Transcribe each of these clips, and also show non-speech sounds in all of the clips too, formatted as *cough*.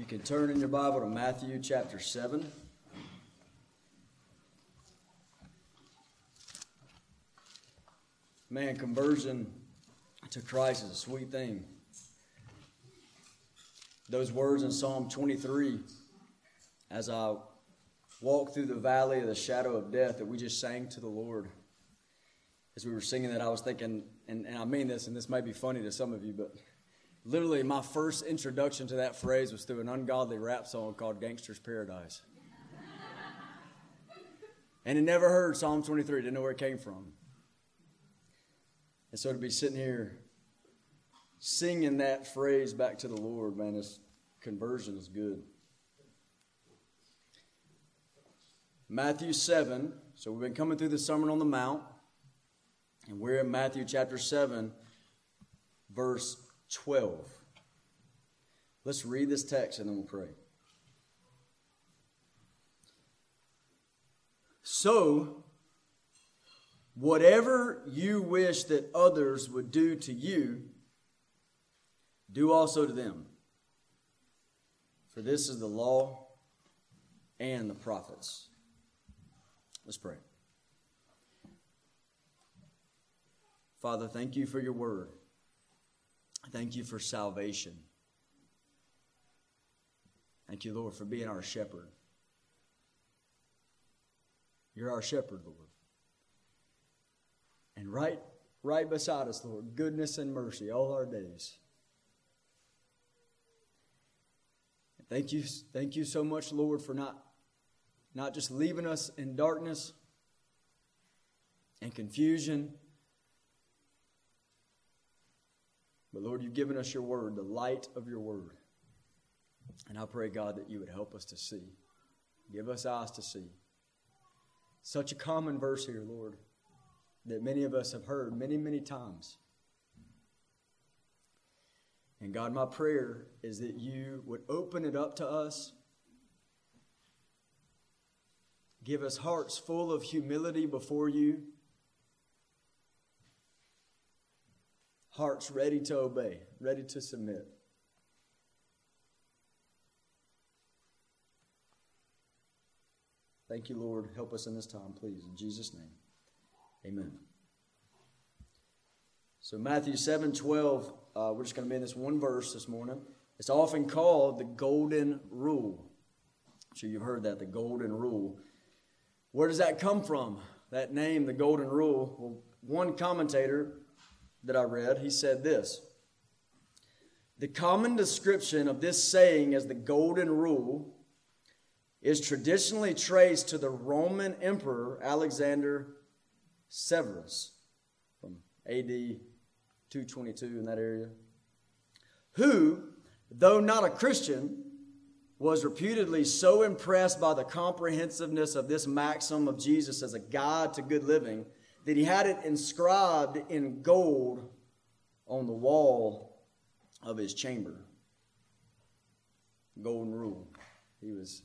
You can turn in your Bible to Matthew chapter 7. Man, conversion to Christ is a sweet thing. Those words in Psalm 23, as I walk through the valley of the shadow of death that we just sang to the Lord, as we were singing that, I was thinking, and, and I mean this, and this may be funny to some of you, but literally my first introduction to that phrase was through an ungodly rap song called Gangsta's Paradise. and I never heard Psalm 23, didn't know where it came from. And so to be sitting here singing that phrase back to the Lord, man, this conversion is good. Matthew 7. So we've been coming through the Sermon on the Mount, and we're in Matthew chapter 7, verse 12. Let's read this text and then we'll pray. So, whatever you wish that others would do to you, do also to them. For this is the law and the prophets. Let's pray. Father, thank you for your word. Thank you for salvation. Thank you, Lord, for being our shepherd. You're our shepherd, Lord. And right, right beside us, Lord, goodness and mercy all our days. Thank you, thank you so much, Lord, for not, not just leaving us in darkness and confusion But Lord, you've given us your word, the light of your word. And I pray, God, that you would help us to see. Give us eyes to see. Such a common verse here, Lord, that many of us have heard many, many times. And God, my prayer is that you would open it up to us. Give us hearts full of humility before you hearts ready to obey, ready to submit. Thank you, Lord. Help us in this time, please. In Jesus' name. Amen. So, Matthew 7 12, uh, we're just going to be in this one verse this morning. It's often called the Golden Rule. I'm sure you've heard that, the Golden Rule. Where does that come from? That name, the Golden Rule? Well, one commentator that I read, he said this The common description of this saying as the golden rule is traditionally traced to the Roman Emperor Alexander Severus from AD 222 in that area, who, though not a Christian, was reputedly so impressed by the comprehensiveness of this maxim of Jesus as a guide to good living that he had it inscribed in gold on the wall of his chamber. Golden rule. He was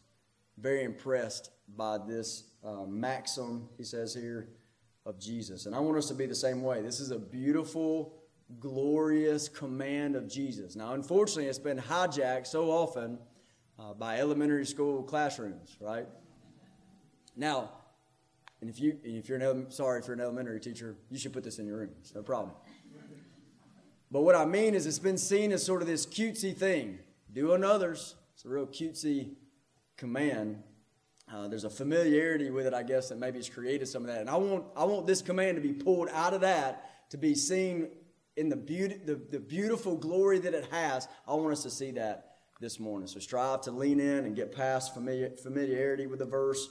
very impressed by this uh, maxim, he says here, of Jesus. And I want us to be the same way. This is a beautiful, glorious command of Jesus. Now, unfortunately, it's been hijacked so often uh, by elementary school classrooms, right? Now, and if you if you're an sorry if you're an elementary teacher, you should put this in your room. It's no problem. But what I mean is it's been seen as sort of this cutesy thing. Do others. It's a real cutesy command. Uh, there's a familiarity with it, I guess, that maybe has created some of that. And I want I want this command to be pulled out of that to be seen in the beauty, the, the beautiful glory that it has. I want us to see that this morning. So strive to lean in and get past familiar, familiarity with the verse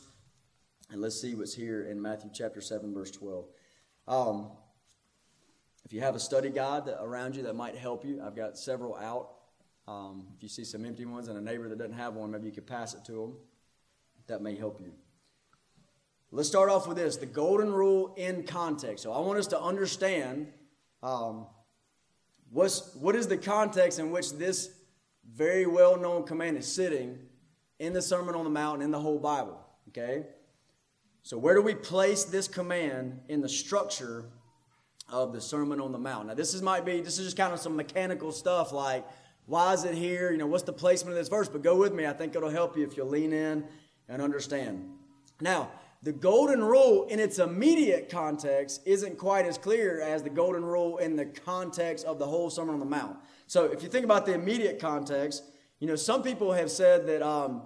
and let's see what's here in Matthew chapter 7, verse 12. Um, if you have a study guide that, around you that might help you, I've got several out. Um, if you see some empty ones and a neighbor that doesn't have one, maybe you could pass it to them. That may help you. Let's start off with this the golden rule in context. So I want us to understand um, what's, what is the context in which this very well known command is sitting in the Sermon on the Mount and in the whole Bible. Okay? So, where do we place this command in the structure of the Sermon on the Mount? Now, this is might be this is just kind of some mechanical stuff like Why is it here? You know, what's the placement of this verse? But go with me. I think it'll help you if you lean in and understand. Now, the golden rule in its immediate context isn't quite as clear as the golden rule in the context of the whole Sermon on the Mount. So, if you think about the immediate context, you know, some people have said that um,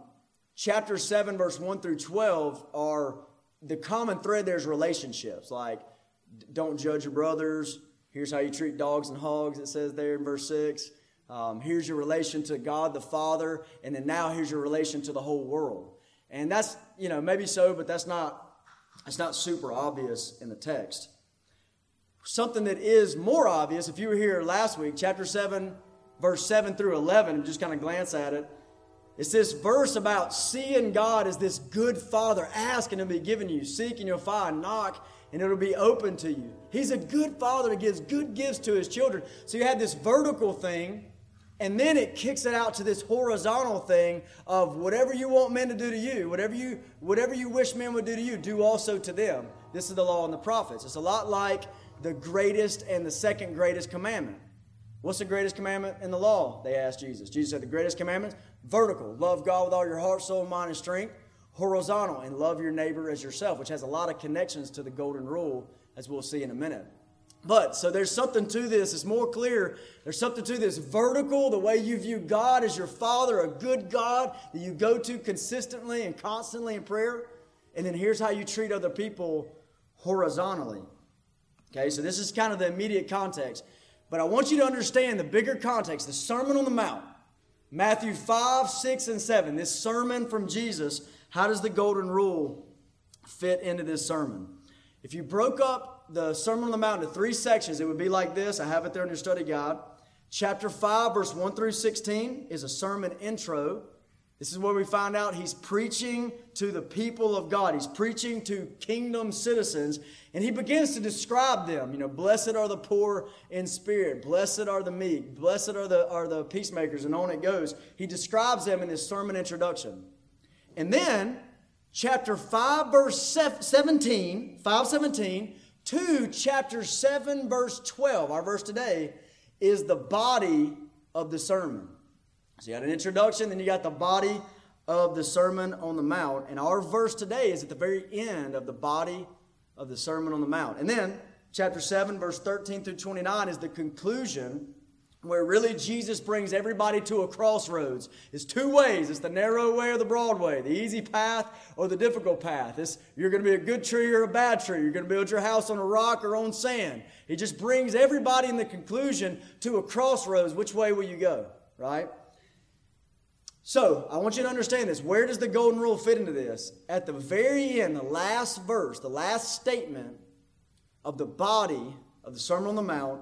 chapter 7, verse 1 through 12 are the common thread there's relationships. Like, don't judge your brothers. Here's how you treat dogs and hogs, it says there in verse 6. Um, here's your relation to God the Father. And then now here's your relation to the whole world. And that's, you know, maybe so, but that's not, that's not super obvious in the text. Something that is more obvious, if you were here last week, chapter 7, verse 7 through 11, just kind of glance at it. It's this verse about seeing God as this good father, asking and be given you, seek and you'll find, knock and it'll be open to you. He's a good father that gives good gifts to his children. So you have this vertical thing and then it kicks it out to this horizontal thing of whatever you want men to do to you, whatever you, whatever you wish men would do to you, do also to them. This is the law and the prophets. It's a lot like the greatest and the second greatest commandment. What's the greatest commandment in the law? They asked Jesus. Jesus said, The greatest commandment, vertical. Love God with all your heart, soul, mind, and strength. Horizontal, and love your neighbor as yourself, which has a lot of connections to the golden rule, as we'll see in a minute. But, so there's something to this. It's more clear. There's something to this. Vertical, the way you view God as your Father, a good God that you go to consistently and constantly in prayer. And then here's how you treat other people horizontally. Okay, so this is kind of the immediate context. But I want you to understand the bigger context, the Sermon on the Mount. Matthew 5, 6, and 7. This sermon from Jesus, how does the golden rule fit into this sermon? If you broke up the Sermon on the Mount into three sections, it would be like this. I have it there in your study guide. Chapter 5, verse 1 through 16 is a sermon intro. This is where we find out he's preaching to the people of God. He's preaching to kingdom citizens, and he begins to describe them. You know, blessed are the poor in spirit, blessed are the meek, blessed are the, are the peacemakers, and on it goes. He describes them in his sermon introduction. And then, chapter 5, verse 17, 517, to chapter 7, verse 12, our verse today, is the body of the sermon. So you got an introduction, then you got the body of the Sermon on the Mount. And our verse today is at the very end of the body of the Sermon on the Mount. And then chapter 7, verse 13 through 29 is the conclusion where really Jesus brings everybody to a crossroads. It's two ways it's the narrow way or the broad way, the easy path or the difficult path. It's, you're going to be a good tree or a bad tree. You're going to build your house on a rock or on sand. He just brings everybody in the conclusion to a crossroads. Which way will you go? Right? So, I want you to understand this. Where does the golden rule fit into this? At the very end, the last verse, the last statement of the body of the Sermon on the Mount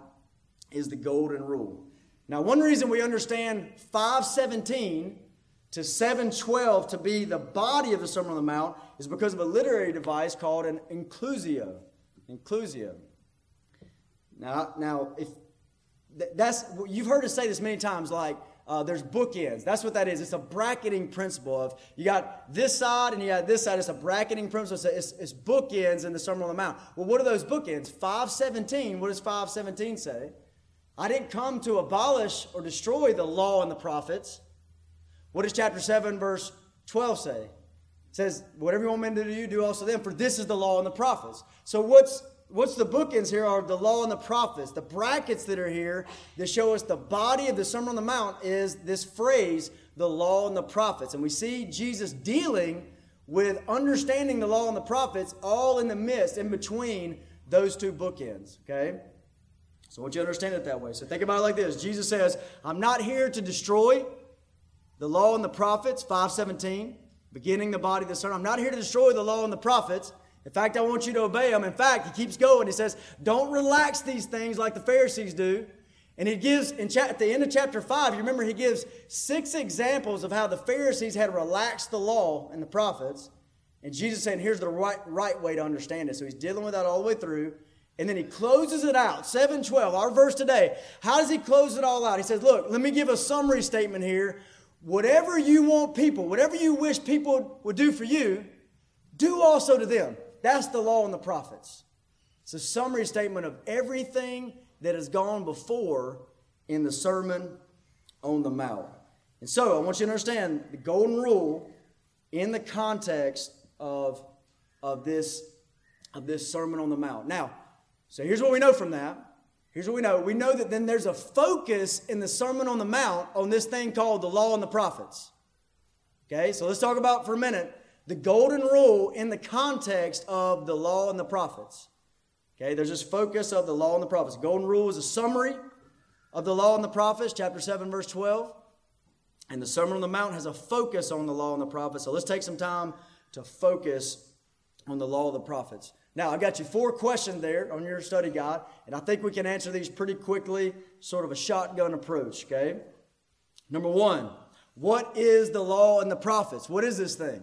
is the golden rule. Now, one reason we understand 517 to 712 to be the body of the Sermon on the Mount is because of a literary device called an inclusio. Inclusio. Now, now if that's you've heard us say this many times, like uh, there's bookends. That's what that is. It's a bracketing principle of you got this side and you got this side. It's a bracketing principle. So it's, it's bookends in the Sermon on the Mount. Well, what are those bookends? 517. What does 517 say? I didn't come to abolish or destroy the law and the prophets. What does chapter 7, verse 12 say? It says, Whatever you want men to do, do also them, for this is the law and the prophets. So, what's what's the bookends here are the law and the prophets. The brackets that are here that show us the body of the Sermon on the Mount is this phrase, the law and the prophets. And we see Jesus dealing with understanding the law and the prophets all in the midst, in between those two bookends. Okay? So I want you to understand it that way. So think about it like this. Jesus says, I'm not here to destroy the law and the prophets, 517, beginning the body of the Son. I'm not here to destroy the law and the prophets. In fact, I want you to obey them. In fact, he keeps going. He says, don't relax these things like the Pharisees do. And he gives, in cha- at the end of chapter 5, you remember he gives six examples of how the Pharisees had relaxed the law and the prophets. And Jesus saying, here's the right, right way to understand it. So he's dealing with that all the way through. And then he closes it out. 712, our verse today. How does he close it all out? He says, Look, let me give a summary statement here. Whatever you want people, whatever you wish people would do for you, do also to them. That's the law and the prophets. It's a summary statement of everything that has gone before in the Sermon on the Mount. And so I want you to understand the golden rule in the context of, of, this, of this Sermon on the Mount. Now, so here's what we know from that. Here's what we know. We know that then there's a focus in the Sermon on the Mount on this thing called the law and the prophets. Okay, so let's talk about for a minute the golden rule in the context of the law and the prophets. Okay, there's this focus of the law and the prophets. Golden rule is a summary of the law and the prophets, chapter 7, verse 12. And the Sermon on the Mount has a focus on the law and the prophets. So let's take some time to focus on the law of the prophets. Now, I've got you four questions there on your study guide, and I think we can answer these pretty quickly, sort of a shotgun approach, okay? Number one, what is the law and the prophets? What is this thing?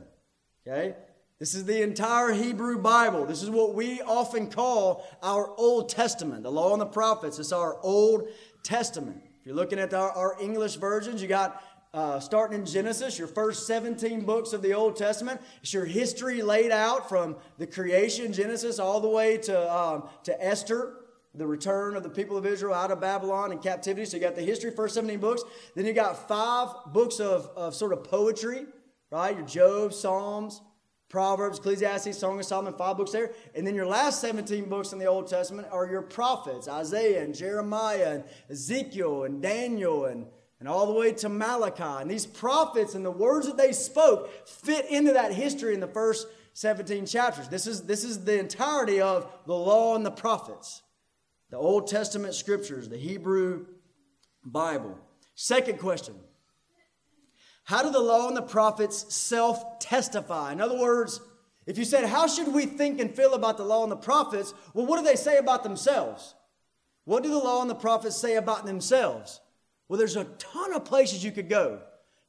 Okay? This is the entire Hebrew Bible. This is what we often call our Old Testament. The law and the prophets, it's our Old Testament. If you're looking at our, our English versions, you got uh, starting in Genesis, your first 17 books of the Old Testament. It's your history laid out from the creation, Genesis, all the way to, um, to Esther, the return of the people of Israel out of Babylon and captivity. So you got the history, first 17 books. Then you got five books of, of sort of poetry, right? Your Job, Psalms, Proverbs, Ecclesiastes, Song of Solomon, five books there. And then your last 17 books in the Old Testament are your prophets, Isaiah and Jeremiah and Ezekiel and Daniel and, and all the way to Malachi. And these prophets and the words that they spoke fit into that history in the first 17 chapters. This is, this is the entirety of the law and the prophets the Old Testament scriptures, the Hebrew Bible. Second question How do the law and the prophets self testify? In other words, if you said, How should we think and feel about the law and the prophets? Well, what do they say about themselves? What do the law and the prophets say about themselves? Well, there's a ton of places you could go.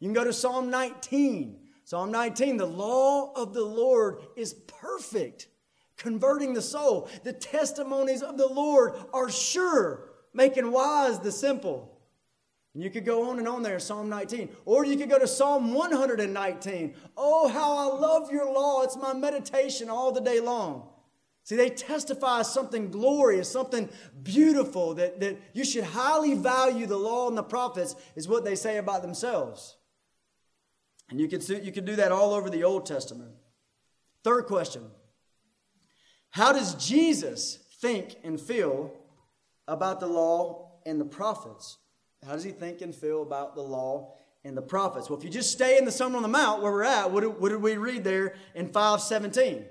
You can go to Psalm 19. Psalm 19, the law of the Lord is perfect converting the soul. The testimonies of the Lord are sure, making wise the simple. And you could go on and on there, Psalm 19. Or you could go to Psalm 119. Oh, how I love your law. It's my meditation all the day long. See, they testify something glorious, something beautiful, that, that you should highly value the law and the prophets, is what they say about themselves. And you could, you could do that all over the Old Testament. Third question how does Jesus think and feel about the law and the prophets? How does he think and feel about the law and the prophets? Well, if you just stay in the Sermon on the Mount where we're at, what did, what did we read there in 517?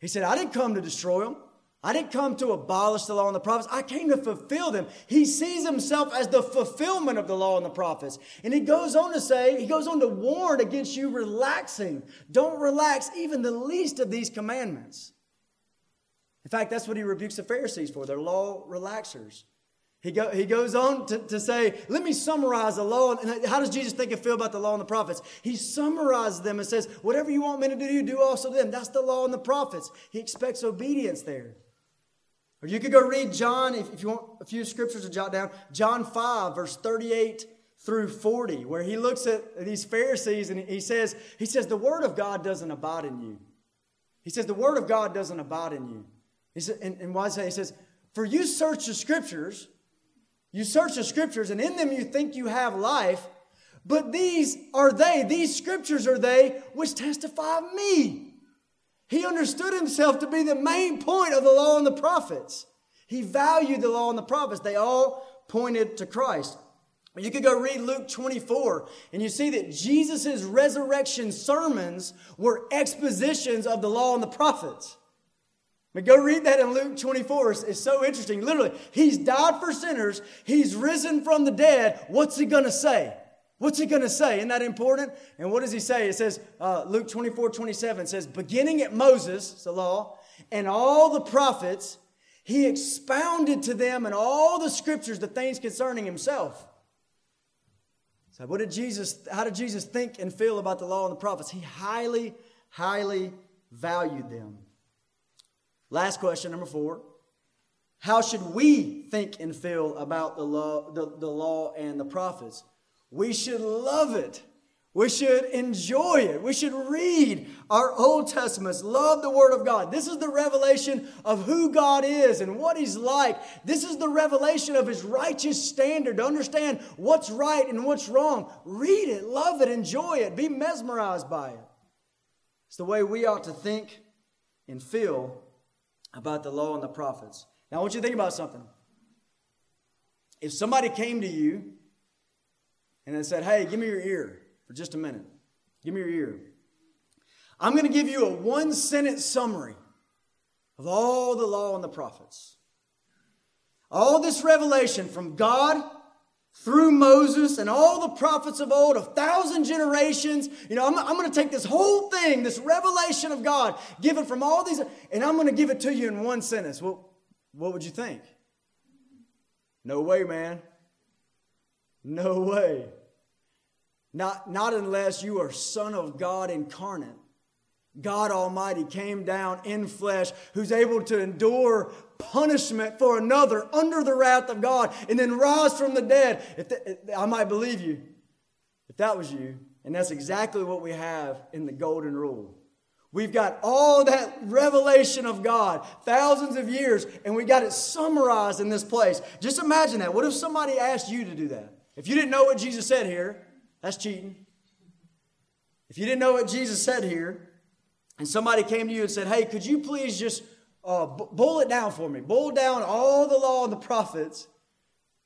He said, I didn't come to destroy them. I didn't come to abolish the law and the prophets. I came to fulfill them. He sees himself as the fulfillment of the law and the prophets. And he goes on to say, he goes on to warn against you relaxing. Don't relax even the least of these commandments. In fact, that's what he rebukes the Pharisees for. They're law relaxers. He, go, he goes on to, to say, let me summarize the law. And how does Jesus think and feel about the law and the prophets? He summarizes them and says, whatever you want me to do, do also to them. That's the law and the prophets. He expects obedience there. Or you could go read John, if, if you want a few scriptures to jot down, John 5, verse 38 through 40, where he looks at these Pharisees and he says, he says, the word of God doesn't abide in you. He says, the word of God doesn't abide in you. He said, and, and why is that? He says, For you search the scriptures, you search the scriptures, and in them you think you have life, but these are they, these scriptures are they which testify of me. He understood himself to be the main point of the law and the prophets. He valued the law and the prophets. They all pointed to Christ. You could go read Luke 24 and you see that Jesus' resurrection sermons were expositions of the law and the prophets. But go read that in Luke 24. It's, it's, so interesting. Literally, he's died for sinners. He's risen from the dead. What's he going to say? What's he going to say? Isn't that important? And what does he say? It says, uh, Luke 24, 27 says, beginning at Moses, the law, and all the prophets, he expounded to them in all the scriptures the things concerning himself. So what did Jesus, how did Jesus think and feel about the law and the prophets? He highly, highly valued them. Last question, number four. How should we think and feel about the law, the, the law and the prophets? We should love it. We should enjoy it. We should read our Old Testaments, love the Word of God. This is the revelation of who God is and what He's like. This is the revelation of His righteous standard to understand what's right and what's wrong. Read it, love it, enjoy it, be mesmerized by it. It's the way we ought to think and feel about the law and the prophets. Now, I want you to think about something. If somebody came to you and they said, Hey, give me your ear for just a minute. Give me your ear. I'm going to give you a one sentence summary of all the law and the prophets. All this revelation from God through Moses and all the prophets of old, a thousand generations. You know, I'm, I'm going to take this whole thing, this revelation of God, given from all these, and I'm going to give it to you in one sentence. Well, what would you think? No way, man. No way. Not, not unless you are Son of God incarnate. God Almighty came down in flesh, who's able to endure punishment for another under the wrath of God and then rise from the dead. If I might believe you, if that was you. And that's exactly what we have in the Golden Rule. We've got all that revelation of God, thousands of years, and we got it summarized in this place. Just imagine that. What if somebody asked you to do that? If you didn't know what Jesus said here, that's cheating. If you didn't know what Jesus said here, and somebody came to you and said, Hey, could you please just uh, boil it down for me? Boil down all the law and the prophets,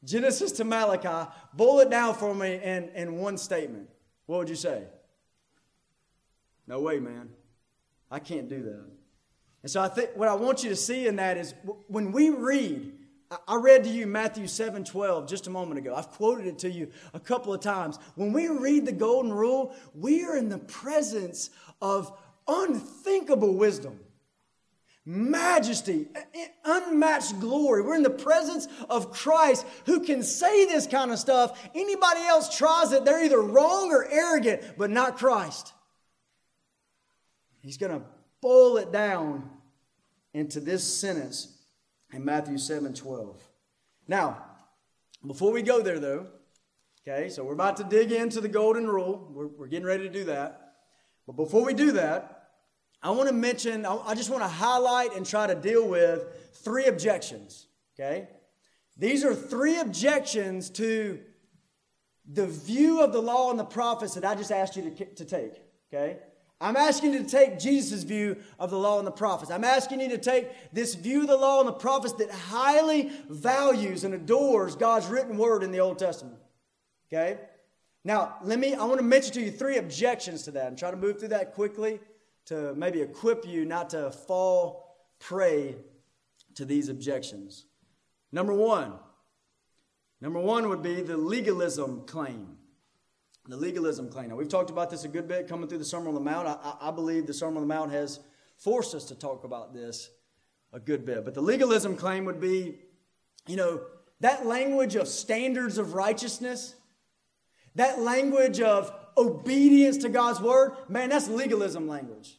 Genesis to Malachi, boil it down for me in, in one statement. What would you say? No way, man. I can't do that. And so I think what I want you to see in that is when we read, I read to you Matthew 7 12 just a moment ago. I've quoted it to you a couple of times. When we read the Golden Rule, we are in the presence of unthinkable wisdom, majesty, unmatched glory. We're in the presence of Christ who can say this kind of stuff. Anybody else tries it, they're either wrong or arrogant, but not Christ. He's going to boil it down into this sentence in Matthew 7 12. Now, before we go there, though, okay, so we're about to dig into the golden rule. We're, we're getting ready to do that. But before we do that, I want to mention, I just want to highlight and try to deal with three objections, okay? These are three objections to the view of the law and the prophets that I just asked you to, to take, okay? I'm asking you to take Jesus' view of the law and the prophets. I'm asking you to take this view of the law and the prophets that highly values and adores God's written word in the Old Testament. Okay? Now, let me, I want to mention to you three objections to that and try to move through that quickly to maybe equip you not to fall prey to these objections. Number one, number one would be the legalism claim the legalism claim. Now, we've talked about this a good bit coming through the Sermon on the Mount. I, I, believe the Sermon on the Mount has forced us to talk about this a good bit. But the legalism claim would be, you know, that language of standards of righteousness, that language of obedience to God's word, man, that's legalism language.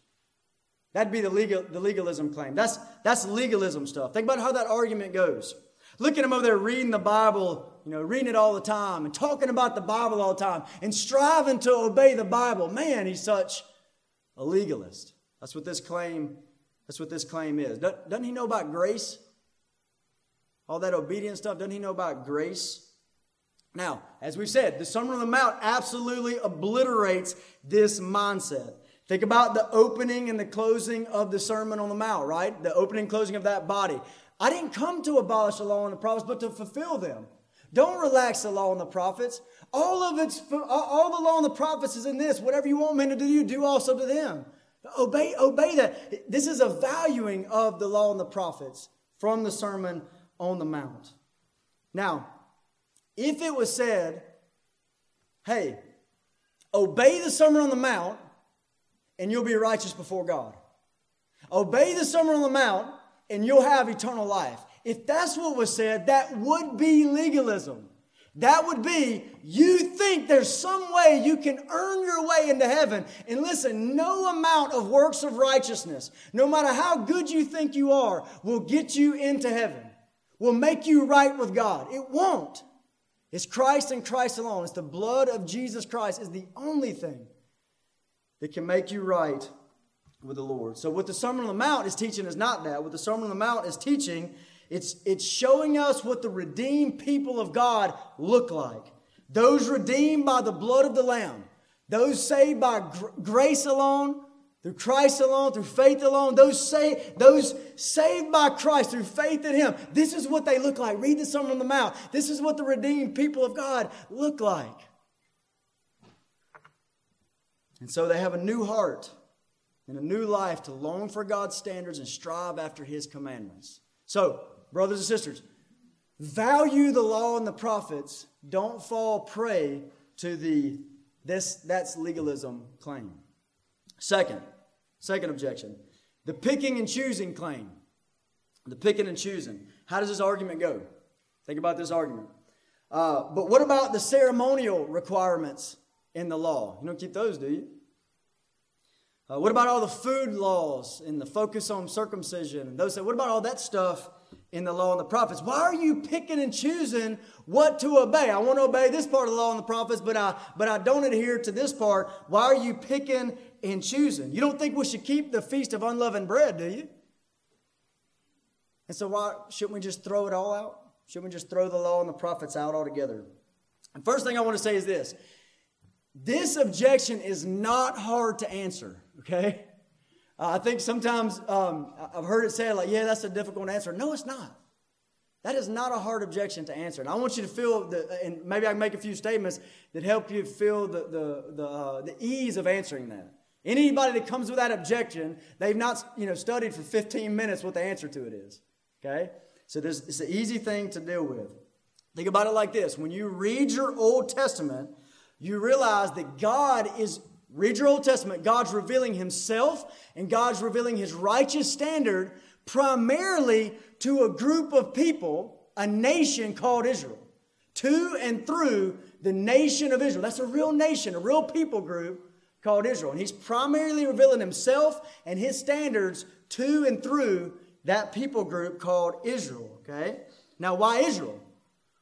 That'd be the, legal, the legalism claim. That's, that's legalism stuff. Think about how that argument goes. Look at him over there reading the Bible you know, reading it all the time and talking about the Bible all the time and striving to obey the Bible. Man, he's such a legalist. That's what this claim, that's what this claim is. Doesn't he know about grace? All that obedience stuff, doesn't he know about grace? Now, as we've said, the Sermon on the Mount absolutely obliterates this mindset. Think about the opening and the closing of the Sermon on the Mount, right? The opening and closing of that body. I didn't come to abolish the law and the prophets, but to fulfill them. Don't relax the law and the prophets. All of it's all the law and the prophets is in this. Whatever you want men to do, you do also to them. Obey, obey that. This is a valuing of the law and the prophets from the Sermon on the Mount. Now, if it was said, hey, obey the Sermon on the Mount and you'll be righteous before God. Obey the Sermon on the Mount and you'll have eternal life. If that's what was said, that would be legalism. That would be you think there's some way you can earn your way into heaven. And listen, no amount of works of righteousness, no matter how good you think you are, will get you into heaven, will make you right with God. It won't. It's Christ and Christ alone. It's the blood of Jesus Christ is the only thing that can make you right with the Lord. So what the Sermon on the Mount is teaching is not that. What the Sermon on the Mount is teaching, it's, it's showing us what the redeemed people of God look like. Those redeemed by the blood of the Lamb. Those saved by gr- grace alone, through Christ alone, through faith alone, those, those saved by Christ through faith in Him, this is what they look like. Read the Sermon on the Mount. This is what the redeemed people of God look like. And so they have a new heart and a new life to long for God's standards and strive after His commandments. So, brothers and sisters, value the law and the prophets. Don't fall prey to the this that's legalism claim. Second, second objection, the picking and choosing claim. The picking and choosing. How does this argument go? Think about this argument. Uh, but what about the ceremonial requirements in the law? You don't keep those, do you? Uh, what about all the food laws and the focus on circumcision and those? What about all that stuff in the law and the prophets? Why are you picking and choosing what to obey? I want to obey this part of the law and the prophets, but I but I don't adhere to this part. Why are you picking and choosing? You don't think we should keep the feast of unleavened bread, do you? And so why shouldn't we just throw it all out? Shouldn't we just throw the law and the prophets out altogether? And first thing I want to say is this. This objection is not hard to answer, okay? Uh, I think sometimes um, I've heard it said, like, yeah, that's a difficult answer. No, it's not. That is not a hard objection to answer. And I want you to feel, the, and maybe I can make a few statements that help you feel the, the, the, uh, the ease of answering that. Anybody that comes with that objection, they've not you know, studied for 15 minutes what the answer to it is. Okay? So this, it's an easy thing to deal with. Think about it like this when you read your Old Testament, you realize that God is, read your Old Testament, God's revealing Himself and God's revealing His righteous standard primarily to a group of people, a nation called Israel. To and through the nation of Israel. That's a real nation, a real people group called Israel. And he's primarily revealing himself and his standards to and through that people group called Israel. Okay? Now, why Israel?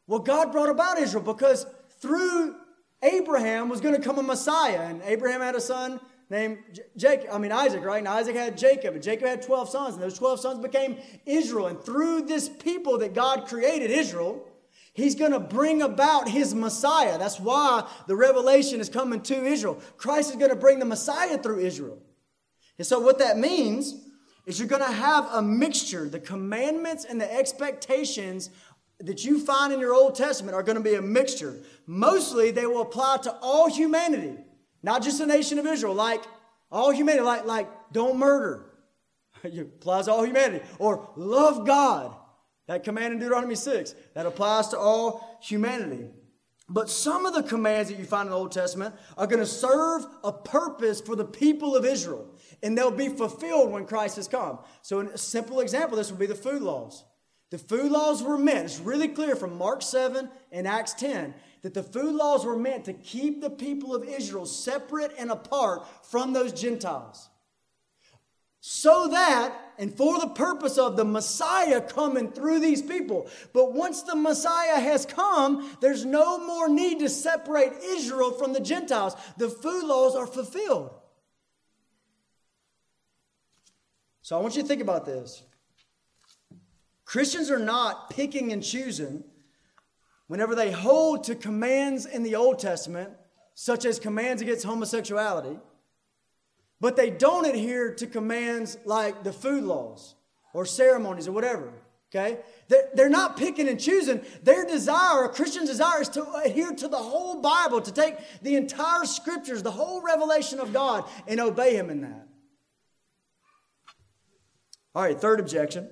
Well, God brought about Israel because through Abraham was going to come a Messiah, and Abraham had a son named Jacob. I mean Isaac, right? And Isaac had Jacob, and Jacob had twelve sons, and those twelve sons became Israel. And through this people that God created, Israel, He's going to bring about his Messiah. That's why the revelation is coming to Israel. Christ is going to bring the Messiah through Israel. And so, what that means is you're going to have a mixture. The commandments and the expectations that you find in your Old Testament are going to be a mixture. Mostly, they will apply to all humanity, not just the nation of Israel, like all humanity, like, like don't murder. *laughs* it applies to all humanity. Or love God that command in Deuteronomy 6, that applies to all humanity. But some of the commands that you find in the Old Testament are going to serve a purpose for the people of Israel, and they'll be fulfilled when Christ has come. So, a simple example, this would be the food laws. The food laws were meant, it's really clear from Mark 7 and Acts 10, that the food laws were meant to keep the people of Israel separate and apart from those Gentiles so that and for the purpose of the Messiah coming through these people. But once the Messiah has come, there's no more need to separate Israel from the Gentiles. The food laws are fulfilled. So I want you to think about this. Christians are not picking and choosing whenever they hold to commands in the Old Testament, such as commands against homosexuality but they don't adhere to commands like the food laws or ceremonies or whatever. Okay? They're not picking and choosing. Their desire, a Christian's desire, is to adhere to the whole Bible, to take the entire scriptures, the whole revelation of God, and obey Him in that. All right, third objection.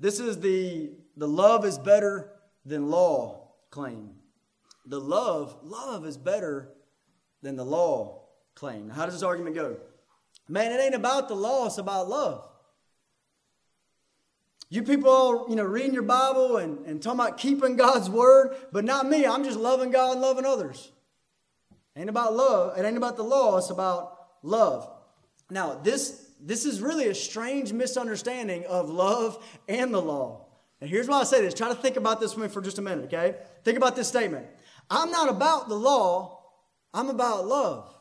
This is the, the love is better than law claim. The love, love is better than the law claim. How does this argument go? Man, it ain't about the law, it's about love. You people all, you know, reading your Bible and, and talking about keeping God's word, but not me. I'm just loving God and loving others. ain't about love. It ain't about the law, it's about love. Now, this this is really a strange misunderstanding of love and the law. And here's why I say this. Try to think about this for just a minute, okay? Think about this statement. I'm not about the law, I'm about love.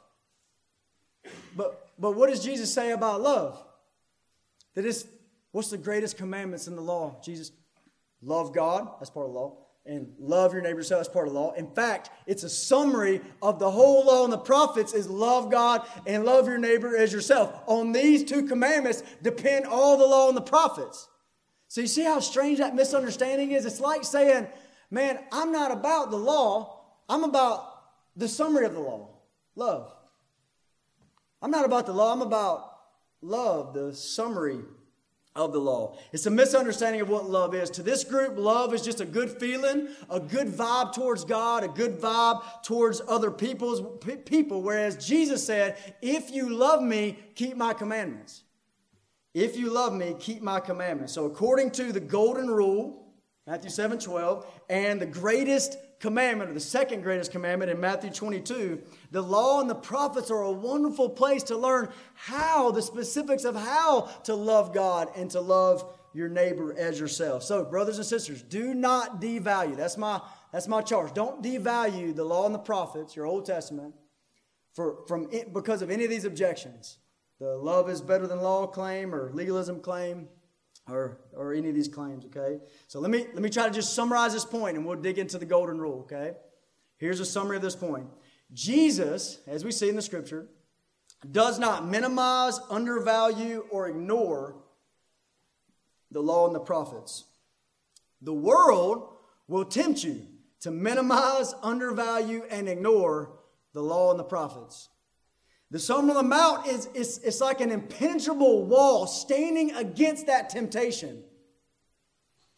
But but what does Jesus say about love? That is what's the greatest commandments in the law? Jesus love God, that's part of the law, and love your neighbor yourself, that's part of the law. In fact, it's a summary of the whole law and the prophets is love God and love your neighbor as yourself. On these two commandments depend all the law and the prophets. So you see how strange that misunderstanding is? It's like saying, man, I'm not about the law, I'm about the summary of the law love. I'm not about the law, I'm about love, the summary of the law. It's a misunderstanding of what love is. To this group, love is just a good feeling, a good vibe towards God, a good vibe towards other people's people. Whereas Jesus said, "If you love me, keep my commandments." If you love me, keep my commandments. So according to the golden rule, Matthew 7 12, and the greatest commandment, or the second greatest commandment in Matthew 22, the law and the prophets are a wonderful place to learn how, the specifics of how to love God and to love your neighbor as yourself. So, brothers and sisters, do not devalue. That's my, that's my charge. Don't devalue the law and the prophets, your Old Testament, for, from it, because of any of these objections. The love is better than law claim or legalism claim or, or any of these claims, okay? So let me, let me try to just summarize this point and we'll dig into the golden rule, okay? Here's a summary of this point Jesus, as we see in the scripture, does not minimize, undervalue, or ignore the law and the prophets. The world will tempt you to minimize, undervalue, and ignore the law and the prophets. The Sermon on the Mount is, is it's like an impenetrable wall standing against that temptation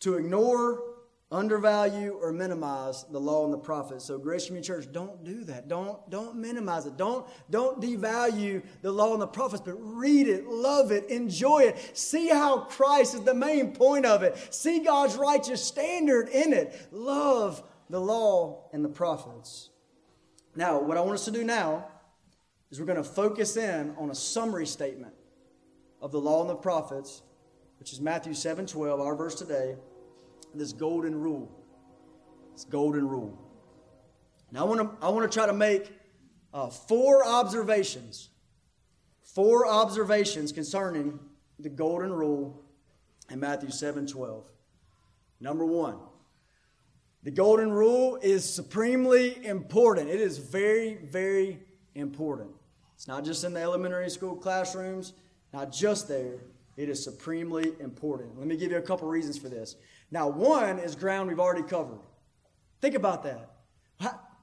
to ignore, undervalue, or minimize the law and the prophets. So, Grace Community Church, don't do that. Don't, don't minimize it. Don't, don't devalue the law and the prophets, but read it, love it, enjoy it. See how Christ is the main point of it. See God's righteous standard in it. Love the law and the prophets. Now, what I want us to do now is we're going to focus in on a summary statement of the law and the prophets, which is Matthew 7 12, our verse today, this golden rule. This golden rule. Now, I want to, I want to try to make uh, four observations, four observations concerning the golden rule in Matthew 7 12. Number one, the golden rule is supremely important. It is very, very important. It's not just in the elementary school classrooms, not just there. It is supremely important. Let me give you a couple reasons for this. Now, one is ground we've already covered. Think about that.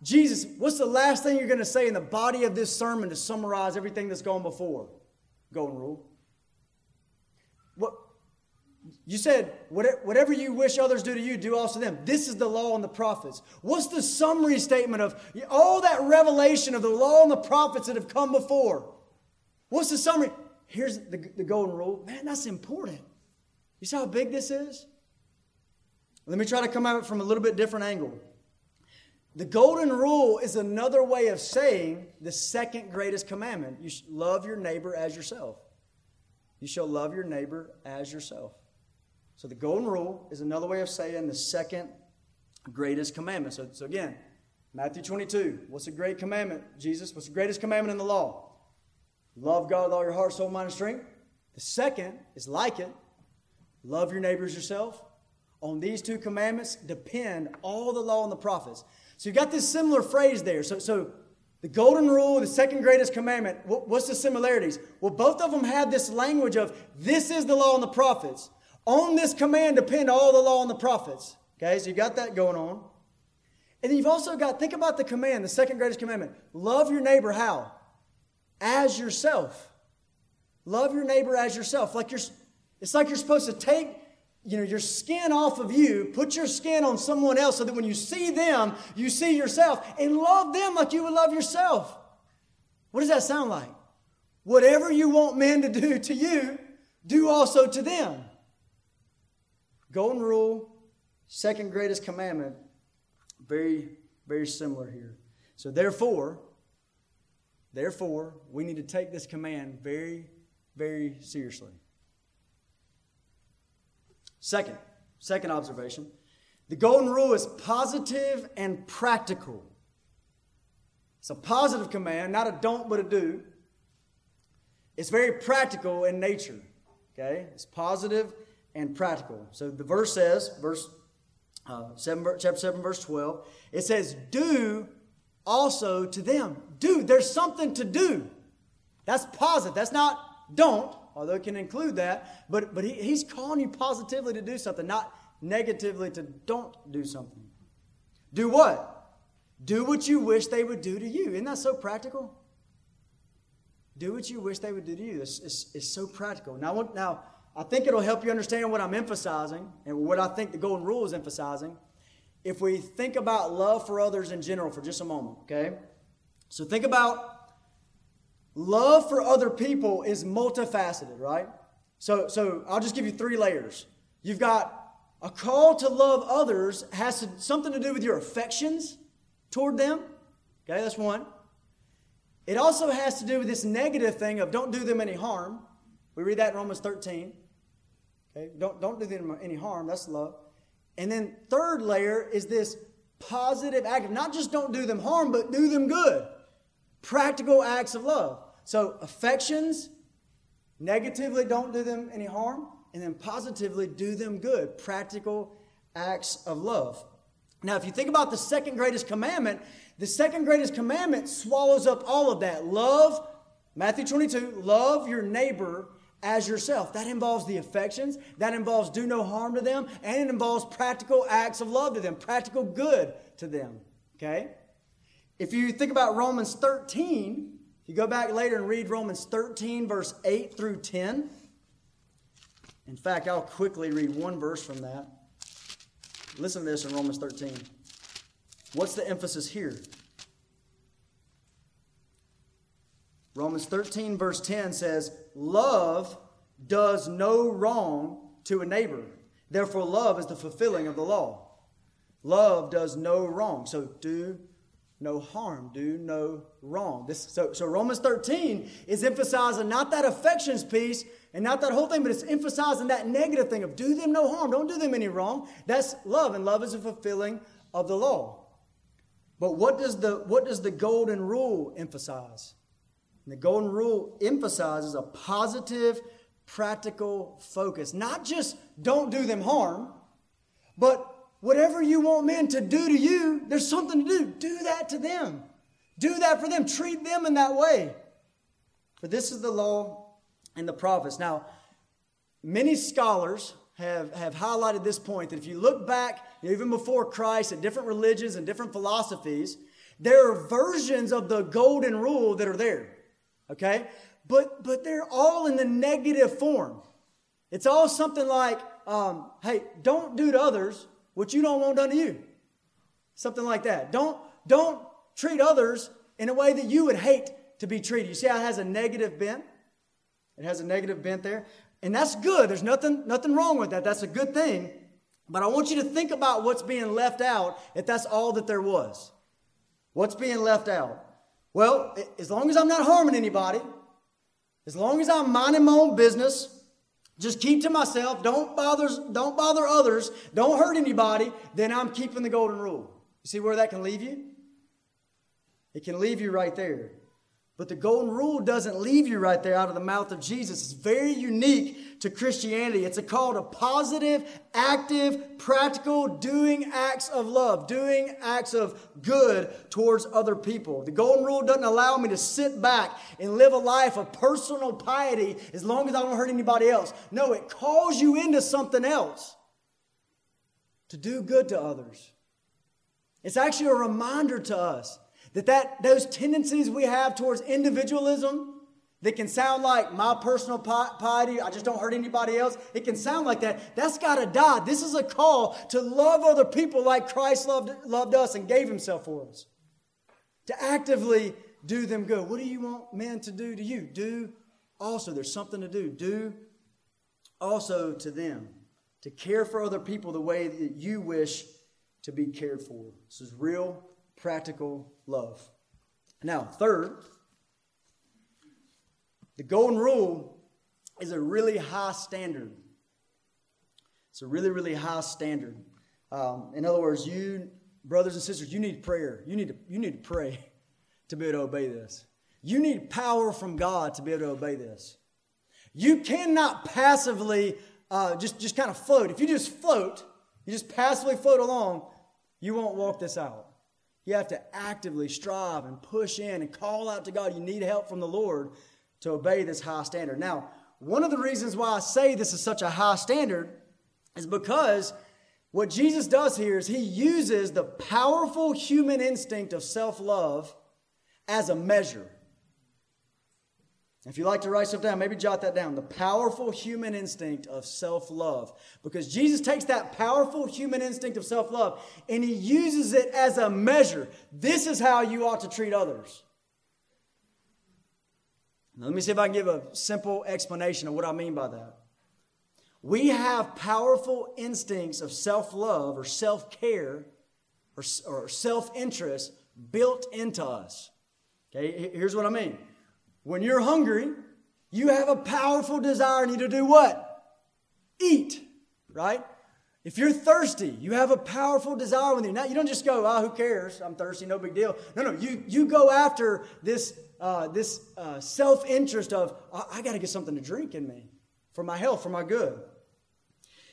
Jesus, what's the last thing you're going to say in the body of this sermon to summarize everything that's gone before? Golden rule. What, you said, whatever you wish others do to you, do also to them. This is the law and the prophets. What's the summary statement of all that revelation of the law and the prophets that have come before? What's the summary? Here's the, the golden rule. Man, that's important. You see how big this is? Let me try to come at it from a little bit different angle. The golden rule is another way of saying the second greatest commandment. You love your neighbor as yourself. You shall love your neighbor as yourself. So the golden rule is another way of saying the second greatest commandment. So, so again, Matthew 22. What's the great commandment, Jesus? What's the greatest commandment in the law? Love God with all your heart, soul, mind, and strength. The second is like it. Love your neighbors yourself. On these two commandments depend all the law and the prophets. So you've got this similar phrase there. So, so the golden rule, the second greatest commandment, what's the similarities? Well, both of them have this language of this is the law and the prophets. On this command depend all the law and the prophets. Okay, so you got that going on. And then you've also got, think about the command, the second greatest commandment. Love your neighbor how? As yourself. Love your neighbor as yourself. Like you're, it's like you're supposed to take you know, your skin off of you, put your skin on someone else so that when you see them, you see yourself and love them like you would love yourself. What does that sound like? Whatever you want men to do to you, do also to them. Golden rule, second greatest commandment, very, very similar here. So, therefore, therefore, we need to take this command very, very seriously. Second, Second observation the golden rule is positive and practical. It's a positive command, not a don't but a do. It's very practical in nature. Okay? It's positive and practical. So the verse says, verse uh, 7, chapter 7, verse 12, it says, Do also to them. Do. There's something to do. That's positive. That's not don't, although it can include that. But, but he, he's calling you positively to do something, not negatively to don't do something. Do what? Do what you wish they would do to you. Isn't that so practical? Do what you wish they would do to you. It's, it's, it's so practical. Now, now, I think it'll help you understand what I'm emphasizing and what I think the golden rule is emphasizing. If we think about love for others in general for just a moment, okay? So think about love for other people is multifaceted, right? So, so I'll just give you three layers. You've got a call to love others has to, something to do with your affections toward them. Okay, that's one. It also has to do with this negative thing of don't do them any harm. We read that in Romans 13. Okay, don't, don't do them any harm. That's love. And then third layer is this positive act not just don't do them harm, but do them good. Practical acts of love. So affections, negatively don't do them any harm and then positively do them good. Practical acts of love. Now, if you think about the second greatest commandment, the second greatest commandment swallows up all of that. Love, Matthew 22, love your neighbor as yourself. That involves the affections, that involves do no harm to them, and it involves practical acts of love to them, practical good to them. Okay? If you think about Romans 13, you go back later and read Romans 13, verse 8 through 10. In fact, I'll quickly read one verse from that. Listen to this in Romans 13. What's the emphasis here? Romans 13, verse 10 says, Love does no wrong to a neighbor. Therefore, love is the fulfilling of the law. Love does no wrong. So, do no harm, do no wrong. This, so, so Romans 13 is emphasizing not that affections piece, and not that whole thing, but it's emphasizing that negative thing of do them no harm, don't do them any wrong. That's love, and love is the fulfilling of the law. But what does the, what does the golden rule emphasize? And the golden rule emphasizes a positive, practical focus. Not just don't do them harm, but whatever you want men to do to you, there's something to do. Do that to them. Do that for them. Treat them in that way. For this is the law and the prophets. Now, many scholars have, have highlighted this point that if you look back, even before Christ, at different religions and different philosophies, there are versions of the golden rule that are there. Okay? But, but they're all in the negative form. It's all something like, um, hey, don't do to others what you don't want done to you. Something like that. Don't, don't treat others in a way that you would hate to be treated. You see how it has a negative bent? It has a negative bent there. And that's good. There's nothing, nothing wrong with that. That's a good thing. But I want you to think about what's being left out if that's all that there was. What's being left out? Well, as long as I'm not harming anybody, as long as I'm minding my own business, just keep to myself, don't bother, don't bother others, don't hurt anybody, then I'm keeping the golden rule. You see where that can leave you? It can leave you right there. But the golden rule doesn't leave you right there out of the mouth of Jesus. It's very unique to Christianity. It's a call to positive, active, practical, doing acts of love, doing acts of good towards other people. The golden rule doesn't allow me to sit back and live a life of personal piety as long as I don't hurt anybody else. No, it calls you into something else to do good to others. It's actually a reminder to us that, that those tendencies we have towards individualism that can sound like my personal piety, I just don't hurt anybody else. It can sound like that. That's got to die. This is a call to love other people like Christ loved, loved us and gave himself for us. To actively do them good. What do you want men to do to you? Do also, there's something to do. Do also to them. To care for other people the way that you wish to be cared for. This is real practical love. Now, third, the golden rule is a really high standard. It's a really, really high standard. Um, in other words, you, brothers and sisters, you need prayer. You need to, you need to pray to be able to obey this. You need power from God to be able to obey this. You cannot passively uh, just, just kind of float. If you just float, you just passively float along, you won't walk this out. You have to actively strive and push in and call out to God. You need help from the Lord to obey this high standard. Now, one of the reasons why I say this is such a high standard is because what Jesus does here is he uses the powerful human instinct of self love as a measure. If you like to write stuff down, maybe jot that down. The powerful human instinct of self love. Because Jesus takes that powerful human instinct of self love and he uses it as a measure. This is how you ought to treat others. Now, let me see if I can give a simple explanation of what I mean by that. We have powerful instincts of self love or self care or, or self interest built into us. Okay, here's what I mean. When you're hungry, you have a powerful desire in you to do what? Eat, right? If you're thirsty, you have a powerful desire within you. Now, you don't just go, oh, who cares? I'm thirsty, no big deal. No, no, you, you go after this, uh, this uh, self interest of, I got to get something to drink in me for my health, for my good.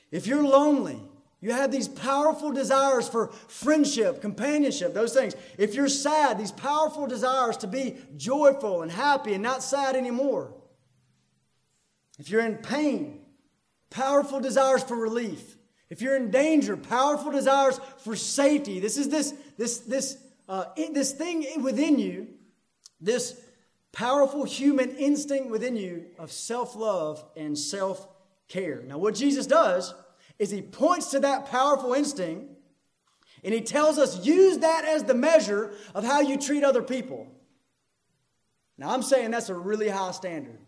If you're lonely, you have these powerful desires for friendship, companionship, those things. If you're sad, these powerful desires to be joyful and happy and not sad anymore. If you're in pain, powerful desires for relief. If you're in danger, powerful desires for safety. This is this this this uh, this thing within you, this powerful human instinct within you of self love and self care. Now, what Jesus does is he points to that powerful instinct and he tells us use that as the measure of how you treat other people. Now, I'm saying that's a really high standard.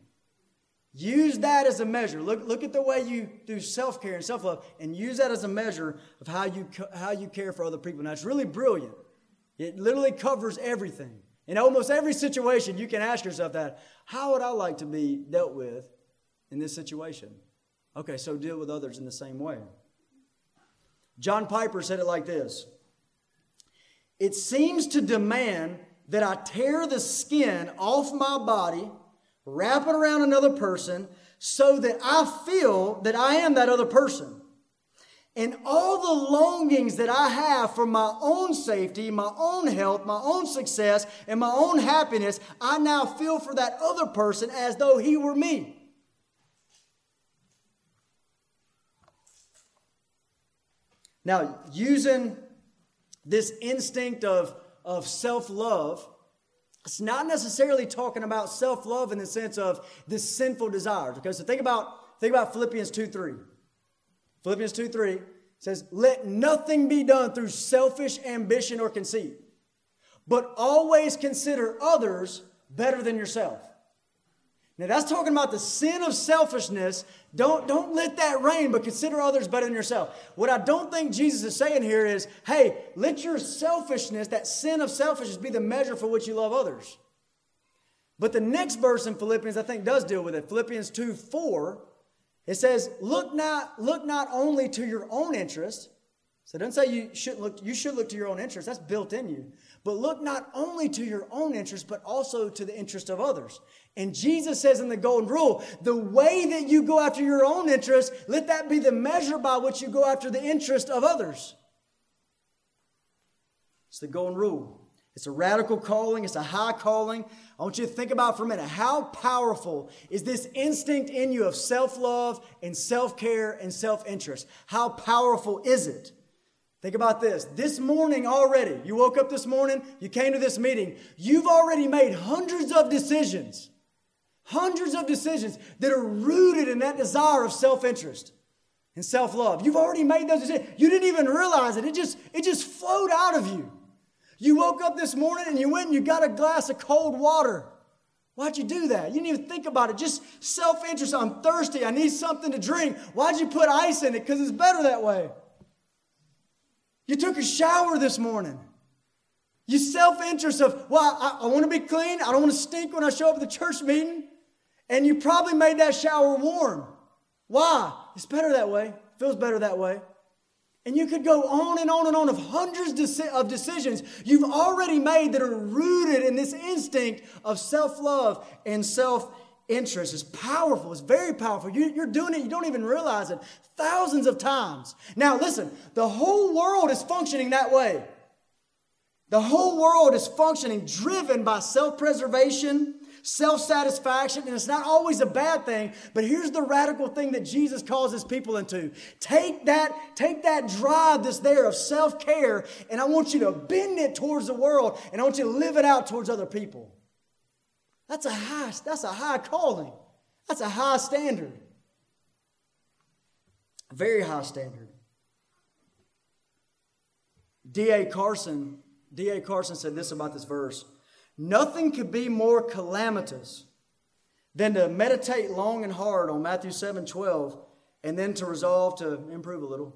Use that as a measure. Look, look at the way you do self care and self love and use that as a measure of how you, how you care for other people. Now, it's really brilliant. It literally covers everything. In almost every situation, you can ask yourself that how would I like to be dealt with in this situation? Okay, so deal with others in the same way. John Piper said it like this It seems to demand that I tear the skin off my body, wrap it around another person, so that I feel that I am that other person. And all the longings that I have for my own safety, my own health, my own success, and my own happiness, I now feel for that other person as though he were me. Now, using this instinct of, of self love, it's not necessarily talking about self love in the sense of this sinful desire. Because so think about, think about Philippians 2 3. Philippians 2 3 says, Let nothing be done through selfish ambition or conceit, but always consider others better than yourself. Now that's talking about the sin of selfishness. Don't, don't let that reign, but consider others better than yourself. What I don't think Jesus is saying here is, hey, let your selfishness, that sin of selfishness, be the measure for which you love others. But the next verse in Philippians, I think, does deal with it. Philippians 2 4, it says, look not, look not only to your own interest. So don't say you shouldn't look, you should look to your own interest. That's built in you. But look not only to your own interest, but also to the interest of others. And Jesus says in the golden rule, the way that you go after your own interest, let that be the measure by which you go after the interest of others. It's the golden rule. It's a radical calling, it's a high calling. I want you to think about for a minute how powerful is this instinct in you of self love and self care and self interest? How powerful is it? Think about this. This morning already, you woke up this morning, you came to this meeting, you've already made hundreds of decisions, hundreds of decisions that are rooted in that desire of self interest and self love. You've already made those decisions. You didn't even realize it, it just, it just flowed out of you. You woke up this morning and you went and you got a glass of cold water. Why'd you do that? You didn't even think about it. Just self interest. I'm thirsty. I need something to drink. Why'd you put ice in it? Because it's better that way. You took a shower this morning. You self interest of, well, I, I want to be clean. I don't want to stink when I show up at the church meeting. And you probably made that shower warm. Why? It's better that way. Feels better that way. And you could go on and on and on of hundreds of decisions you've already made that are rooted in this instinct of self love and self interest. It's powerful, it's very powerful. You're doing it, you don't even realize it, thousands of times. Now, listen, the whole world is functioning that way. The whole world is functioning driven by self preservation self satisfaction, and it's not always a bad thing, but here's the radical thing that Jesus calls his people into. Take that, take that drive that's there of self care, and I want you to bend it towards the world, and I want you to live it out towards other people. That's a high, that's a high calling. That's a high standard. Very high standard. D.A. Carson, D.A. Carson said this about this verse. Nothing could be more calamitous than to meditate long and hard on Matthew 7 12 and then to resolve to improve a little.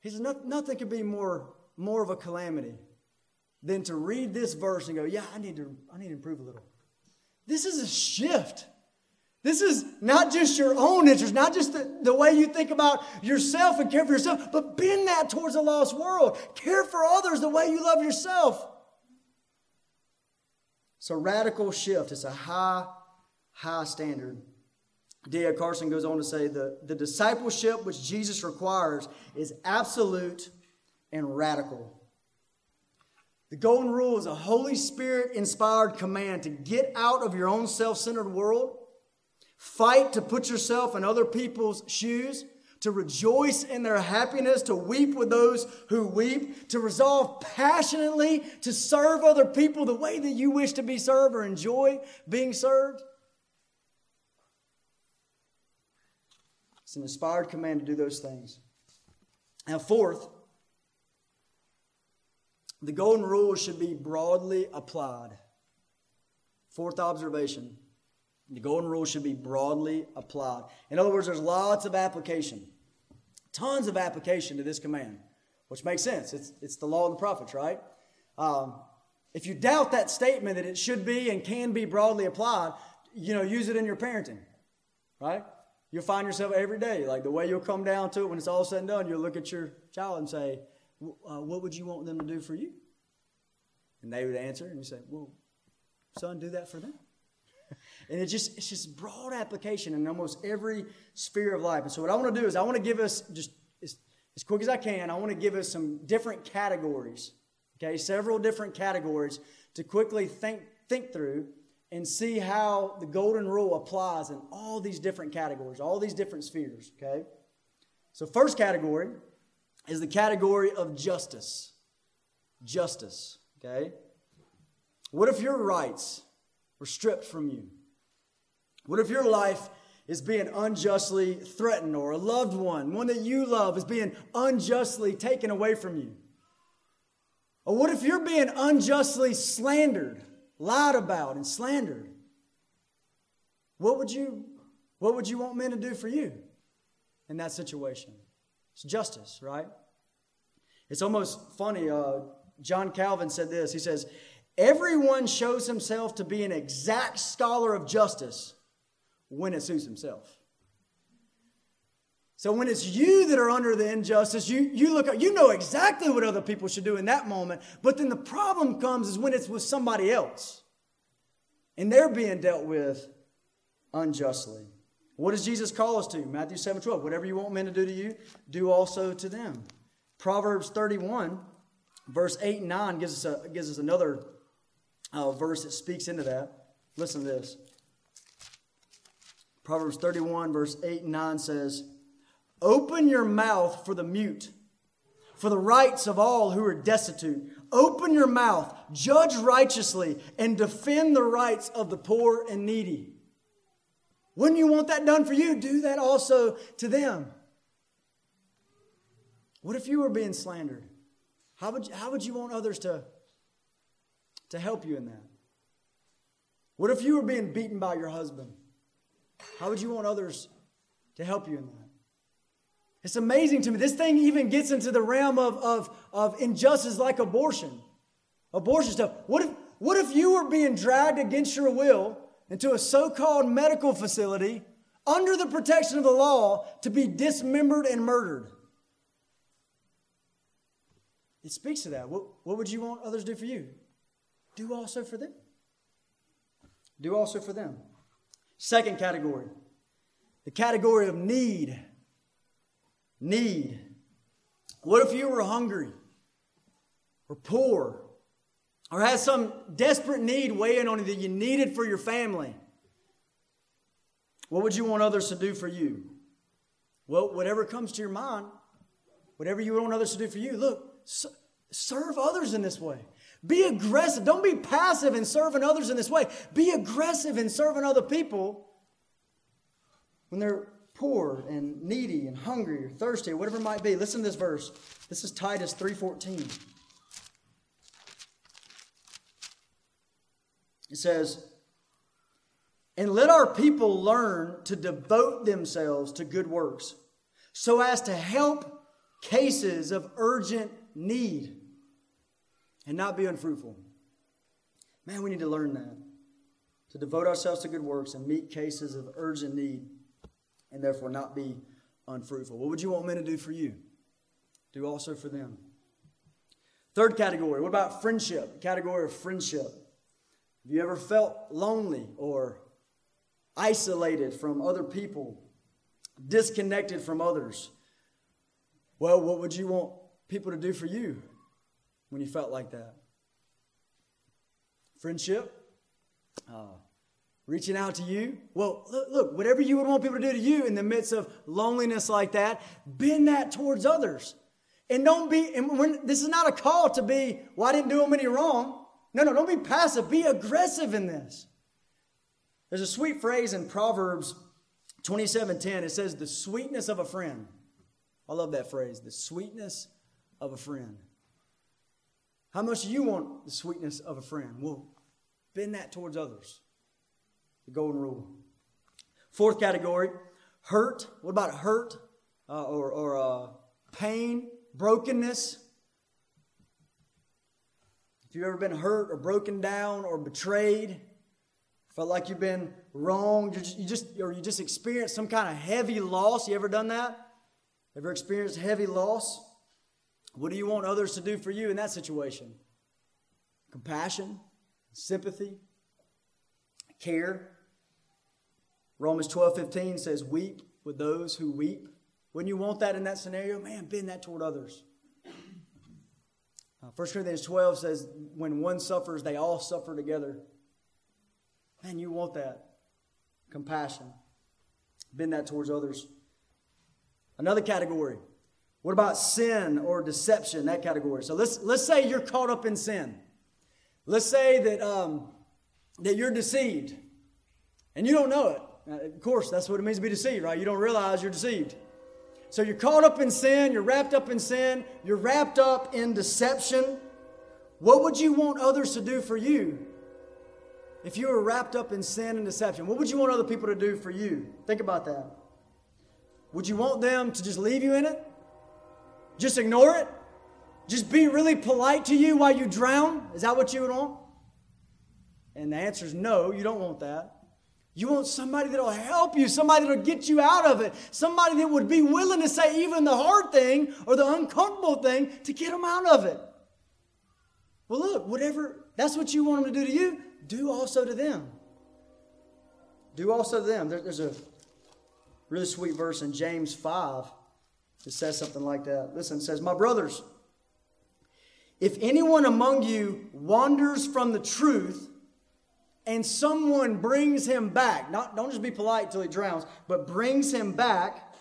He says, nothing could be more, more of a calamity than to read this verse and go, yeah, I need to, I need to improve a little. This is a shift. This is not just your own interest, not just the, the way you think about yourself and care for yourself, but bend that towards a lost world. Care for others the way you love yourself. It's a radical shift. It's a high, high standard. D.A. Carson goes on to say the, the discipleship which Jesus requires is absolute and radical. The golden rule is a Holy Spirit inspired command to get out of your own self centered world Fight to put yourself in other people's shoes, to rejoice in their happiness, to weep with those who weep, to resolve passionately to serve other people the way that you wish to be served or enjoy being served. It's an inspired command to do those things. Now, fourth, the golden rule should be broadly applied. Fourth observation the golden rule should be broadly applied. In other words, there's lots of application, tons of application to this command, which makes sense. It's, it's the law of the prophets, right? Um, if you doubt that statement that it should be and can be broadly applied, you know, use it in your parenting, right? You'll find yourself every day, like the way you'll come down to it when it's all said and done, you'll look at your child and say, uh, What would you want them to do for you? And they would answer, and you say, Well, son, do that for them. And it just it's just broad application in almost every sphere of life. And so what I want to do is I want to give us just as, as quick as I can, I want to give us some different categories. Okay, several different categories to quickly think think through and see how the golden rule applies in all these different categories, all these different spheres, okay? So first category is the category of justice. Justice, okay? What if your rights were stripped from you? What if your life is being unjustly threatened or a loved one, one that you love, is being unjustly taken away from you? Or what if you're being unjustly slandered, lied about, and slandered? What would you, what would you want men to do for you in that situation? It's justice, right? It's almost funny. Uh, John Calvin said this. He says, Everyone shows himself to be an exact scholar of justice when it suits himself. So when it's you that are under the injustice, you, you look you know exactly what other people should do in that moment. But then the problem comes is when it's with somebody else. And they're being dealt with unjustly. What does Jesus call us to? Matthew 7 12. Whatever you want men to do to you, do also to them. Proverbs 31, verse 8 and 9 gives us, a, gives us another uh, verse that speaks into that. Listen to this. Proverbs 31, verse 8 and 9 says, Open your mouth for the mute, for the rights of all who are destitute. Open your mouth, judge righteously, and defend the rights of the poor and needy. Wouldn't you want that done for you? Do that also to them. What if you were being slandered? How would you, how would you want others to, to help you in that? What if you were being beaten by your husband? How would you want others to help you in that? It's amazing to me. This thing even gets into the realm of, of, of injustice like abortion. Abortion stuff. What if, what if you were being dragged against your will into a so called medical facility under the protection of the law to be dismembered and murdered. It speaks to that. What, what would you want others to do for you? Do also for them. Do also for them. Second category the category of need. Need. What if you were hungry or poor or had some desperate need weighing on you that you needed for your family? What would you want others to do for you? Well, whatever comes to your mind, whatever you want others to do for you, look, serve others in this way. Be aggressive. Don't be passive in serving others in this way. Be aggressive in serving other people when they're poor and needy and hungry or thirsty or whatever it might be. Listen to this verse. This is Titus 3:14. It says, and let our people learn to devote themselves to good works so as to help cases of urgent need and not be unfruitful. Man, we need to learn that. To devote ourselves to good works and meet cases of urgent need and therefore not be unfruitful. What would you want men to do for you? Do also for them. Third category, what about friendship? Category of friendship. Have you ever felt lonely or isolated from other people, disconnected from others. Well, what would you want people to do for you when you felt like that? Friendship? Uh, reaching out to you? Well, look, look, whatever you would want people to do to you in the midst of loneliness like that, bend that towards others. And don't be, and when, this is not a call to be, well, I didn't do them any wrong. No, no, don't be passive. Be aggressive in this. There's a sweet phrase in Proverbs 27:10. It says, "The sweetness of a friend." I love that phrase, the sweetness of a friend. How much do you want the sweetness of a friend? Well, bend that towards others. The golden rule. Fourth category, hurt. What about hurt uh, or, or uh, pain, brokenness? If you've ever been hurt or broken down or betrayed, Felt like you've been wronged, you just, or you just experienced some kind of heavy loss. You ever done that? Ever experienced heavy loss? What do you want others to do for you in that situation? Compassion, sympathy, care. Romans 12 15 says, Weep with those who weep. Wouldn't you want that in that scenario? Man, bend that toward others. Uh, 1 Corinthians 12 says, When one suffers, they all suffer together. Man, you want that compassion. Bend that towards others. Another category. What about sin or deception? That category. So let's let's say you're caught up in sin. Let's say that um, that you're deceived, and you don't know it. Now, of course, that's what it means to be deceived, right? You don't realize you're deceived. So you're caught up in sin. You're wrapped up in sin. You're wrapped up in deception. What would you want others to do for you if you were wrapped up in sin and deception, what would you want other people to do for you? Think about that. Would you want them to just leave you in it? Just ignore it? Just be really polite to you while you drown? Is that what you would want? And the answer is no, you don't want that. You want somebody that'll help you, somebody that'll get you out of it, somebody that would be willing to say even the hard thing or the uncomfortable thing to get them out of it. Well, look, whatever, that's what you want them to do to you do also to them. Do also to them. There, there's a really sweet verse in James 5 that says something like that. Listen, it says, My brothers, if anyone among you wanders from the truth and someone brings him back, not, don't just be polite till he drowns, but brings him back,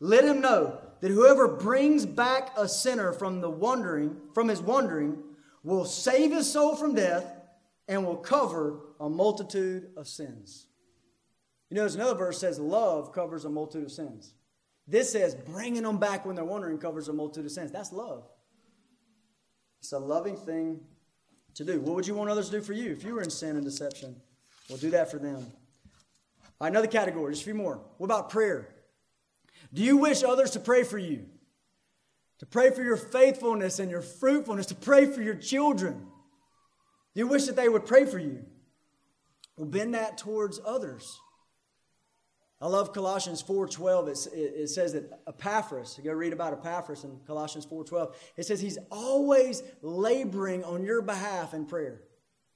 let him know that whoever brings back a sinner from the wandering, from his wandering, will save his soul from death and will cover a multitude of sins. You know, there's another verse says love covers a multitude of sins. This says bringing them back when they're wandering covers a multitude of sins. That's love. It's a loving thing to do. What would you want others to do for you if you were in sin and deception? Well, do that for them. Right, another category, just a few more. What about prayer? Do you wish others to pray for you? To pray for your faithfulness and your fruitfulness, to pray for your children? Do you wish that they would pray for you. Well, bend that towards others. I love Colossians 4.12. It, it, says that Epaphras, go read about Epaphras in Colossians 4.12. It says he's always laboring on your behalf in prayer.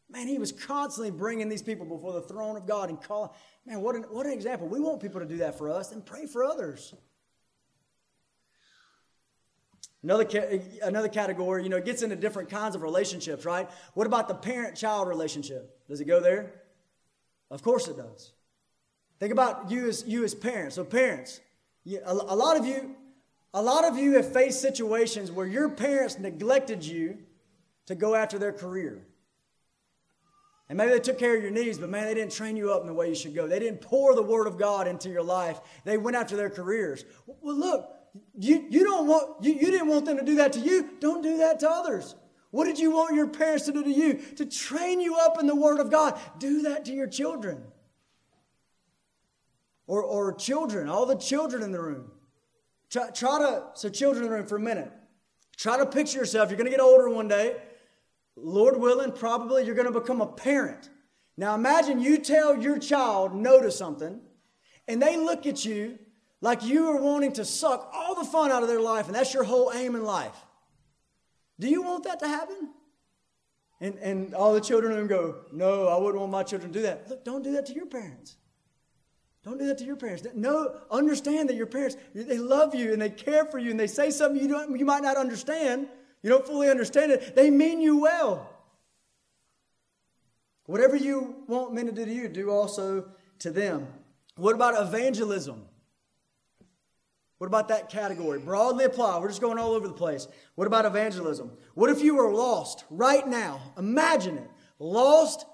Man, he was constantly bringing these people before the throne of God and calling. Man, what an, what an example. We want people to do that for us and pray for others. Another, another category, you know, it gets into different kinds of relationships, right? What about the parent child relationship? Does it go there? Of course it does. Think about you as, you as parents. So, parents, you, a, a lot of you, a lot of you have faced situations where your parents neglected you to go after their career. And maybe they took care of your needs, but man, they didn't train you up in the way you should go. They didn't pour the Word of God into your life. They went after their careers. Well, look, you, you don't want you, you didn't want them to do that to you. Don't do that to others. What did you want your parents to do to you? To train you up in the Word of God. Do that to your children. Or, or children, all the children in the room. Try, try to, so children in the room for a minute. Try to picture yourself. You're going to get older one day. Lord willing, probably you're going to become a parent. Now imagine you tell your child no to something, and they look at you like you are wanting to suck all the fun out of their life, and that's your whole aim in life. Do you want that to happen? And, and all the children in go, No, I wouldn't want my children to do that. Look, don't do that to your parents. Don't do that to your parents. No, understand that your parents, they love you and they care for you and they say something you, don't, you might not understand. You don't fully understand it. They mean you well. Whatever you want men to do to you, do also to them. What about evangelism? What about that category? Broadly apply. We're just going all over the place. What about evangelism? What if you were lost right now? Imagine it. Lost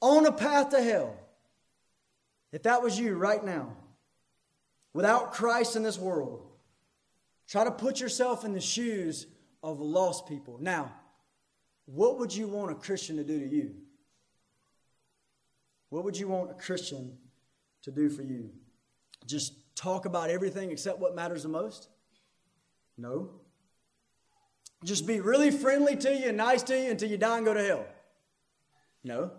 on a path to hell. If that was you right now, without Christ in this world, try to put yourself in the shoes of lost people. Now, what would you want a Christian to do to you? What would you want a Christian to do for you? Just talk about everything except what matters the most? No. Just be really friendly to you and nice to you until you die and go to hell? No.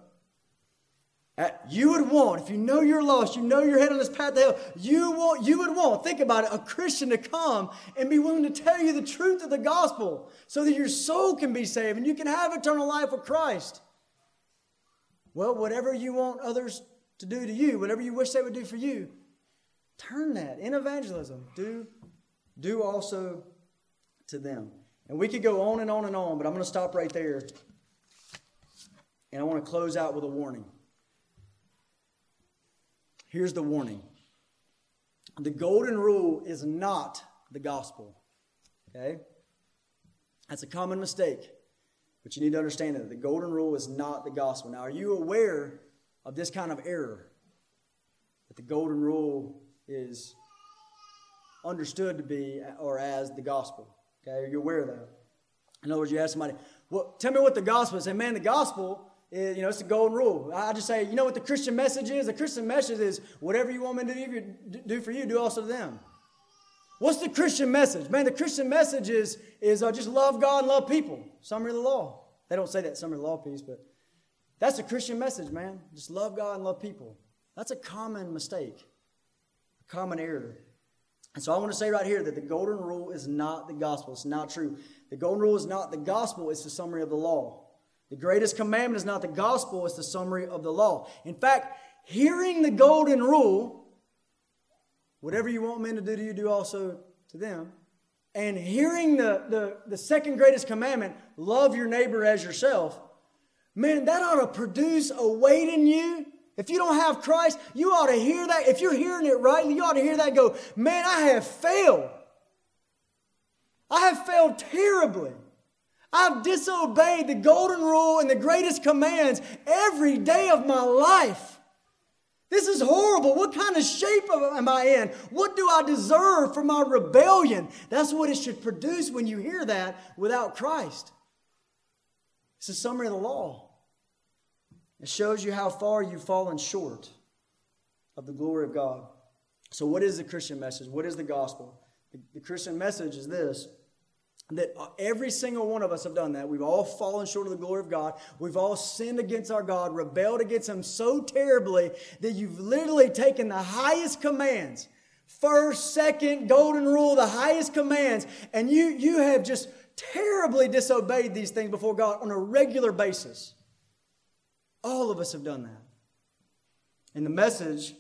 Uh, you would want, if you know you're lost, you know you're headed on this path to hell, you want, you would want, think about it, a Christian to come and be willing to tell you the truth of the gospel so that your soul can be saved and you can have eternal life with Christ. Well, whatever you want others to do to you, whatever you wish they would do for you, Turn that in evangelism. Do, do also to them. And we could go on and on and on, but I'm going to stop right there. And I want to close out with a warning. Here's the warning the golden rule is not the gospel. Okay? That's a common mistake. But you need to understand that the golden rule is not the gospel. Now, are you aware of this kind of error? That the golden rule is understood to be or as the gospel. Okay, are you aware of that? In other words, you ask somebody, well, tell me what the gospel is. Say, man, the gospel you know, it's the golden rule. I just say, you know what the Christian message is? The Christian message is whatever you want me to do for you, do also to them. What's the Christian message? Man, the Christian message is, is uh, just love God and love people. Summary of the law. They don't say that summary of the law piece, but that's the Christian message, man. Just love God and love people. That's a common mistake a common error. And so I want to say right here that the golden rule is not the gospel. It's not true. The golden rule is not the gospel, it's the summary of the law. The greatest commandment is not the gospel, it's the summary of the law. In fact, hearing the golden rule, whatever you want men to do to you, do also to them, and hearing the, the, the second greatest commandment, love your neighbor as yourself, man, that ought to produce a weight in you if you don't have Christ, you ought to hear that. If you're hearing it right, you ought to hear that go, man, I have failed. I have failed terribly. I've disobeyed the golden rule and the greatest commands every day of my life. This is horrible. What kind of shape am I in? What do I deserve for my rebellion? That's what it should produce when you hear that without Christ. It's a summary of the law. It shows you how far you've fallen short of the glory of God. So, what is the Christian message? What is the gospel? The, Christian message is this that every single one of us have done that. We've all fallen short of the glory of God. We've all sinned against our God, rebelled against Him so terribly that you've literally taken the highest commands first, second, golden rule, the highest commands, and you, you have just terribly disobeyed these things before God on a regular basis. All of us have done that. And the message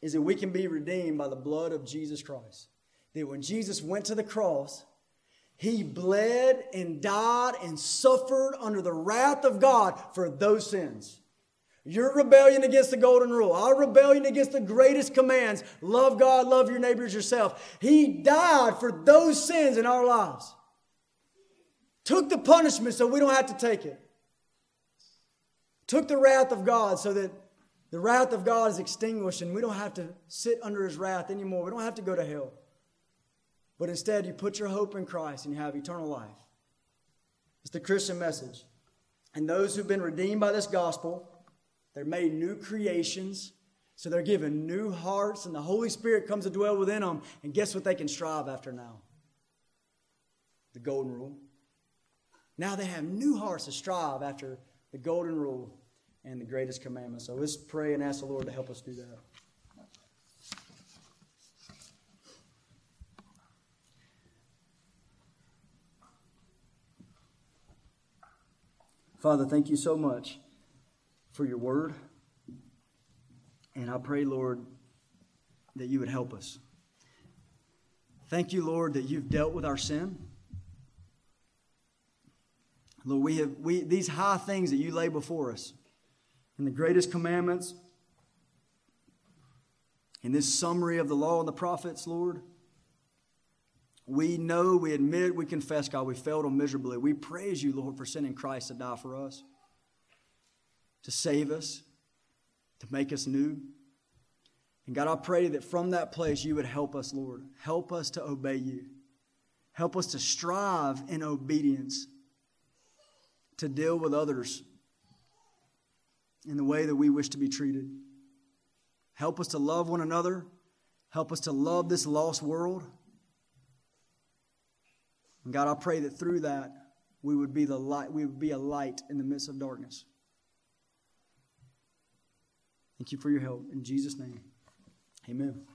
is that we can be redeemed by the blood of Jesus Christ. That when Jesus went to the cross, he bled and died and suffered under the wrath of God for those sins. Your rebellion against the golden rule, our rebellion against the greatest commands love God, love your neighbors yourself. He died for those sins in our lives. Took the punishment so we don't have to take it. Took the wrath of God so that the wrath of God is extinguished and we don't have to sit under his wrath anymore. We don't have to go to hell. But instead, you put your hope in Christ and you have eternal life. It's the Christian message. And those who've been redeemed by this gospel, they're made new creations. So they're given new hearts, and the Holy Spirit comes to dwell within them. And guess what they can strive after now? The golden rule. Now they have new hearts to strive after the golden rule and the greatest commandment. So let's pray and ask the Lord to help us do that. Father, thank you so much for your word. And I pray, Lord, that you would help us. Thank you, Lord, that you've dealt with our sin. Lord, we have we, these high things that you lay before us, and the greatest commandments, in this summary of the law and the prophets, Lord. We know, we admit, we confess, God, we failed them miserably. We praise you, Lord, for sending Christ to die for us, to save us, to make us new. And God, I pray that from that place you would help us, Lord. Help us to obey you. Help us to strive in obedience to deal with others in the way that we wish to be treated. Help us to love one another. Help us to love this lost world. And God, I pray that through that we would be the light, we would be a light in the midst of darkness. Thank you for your help. In Jesus' name. Amen.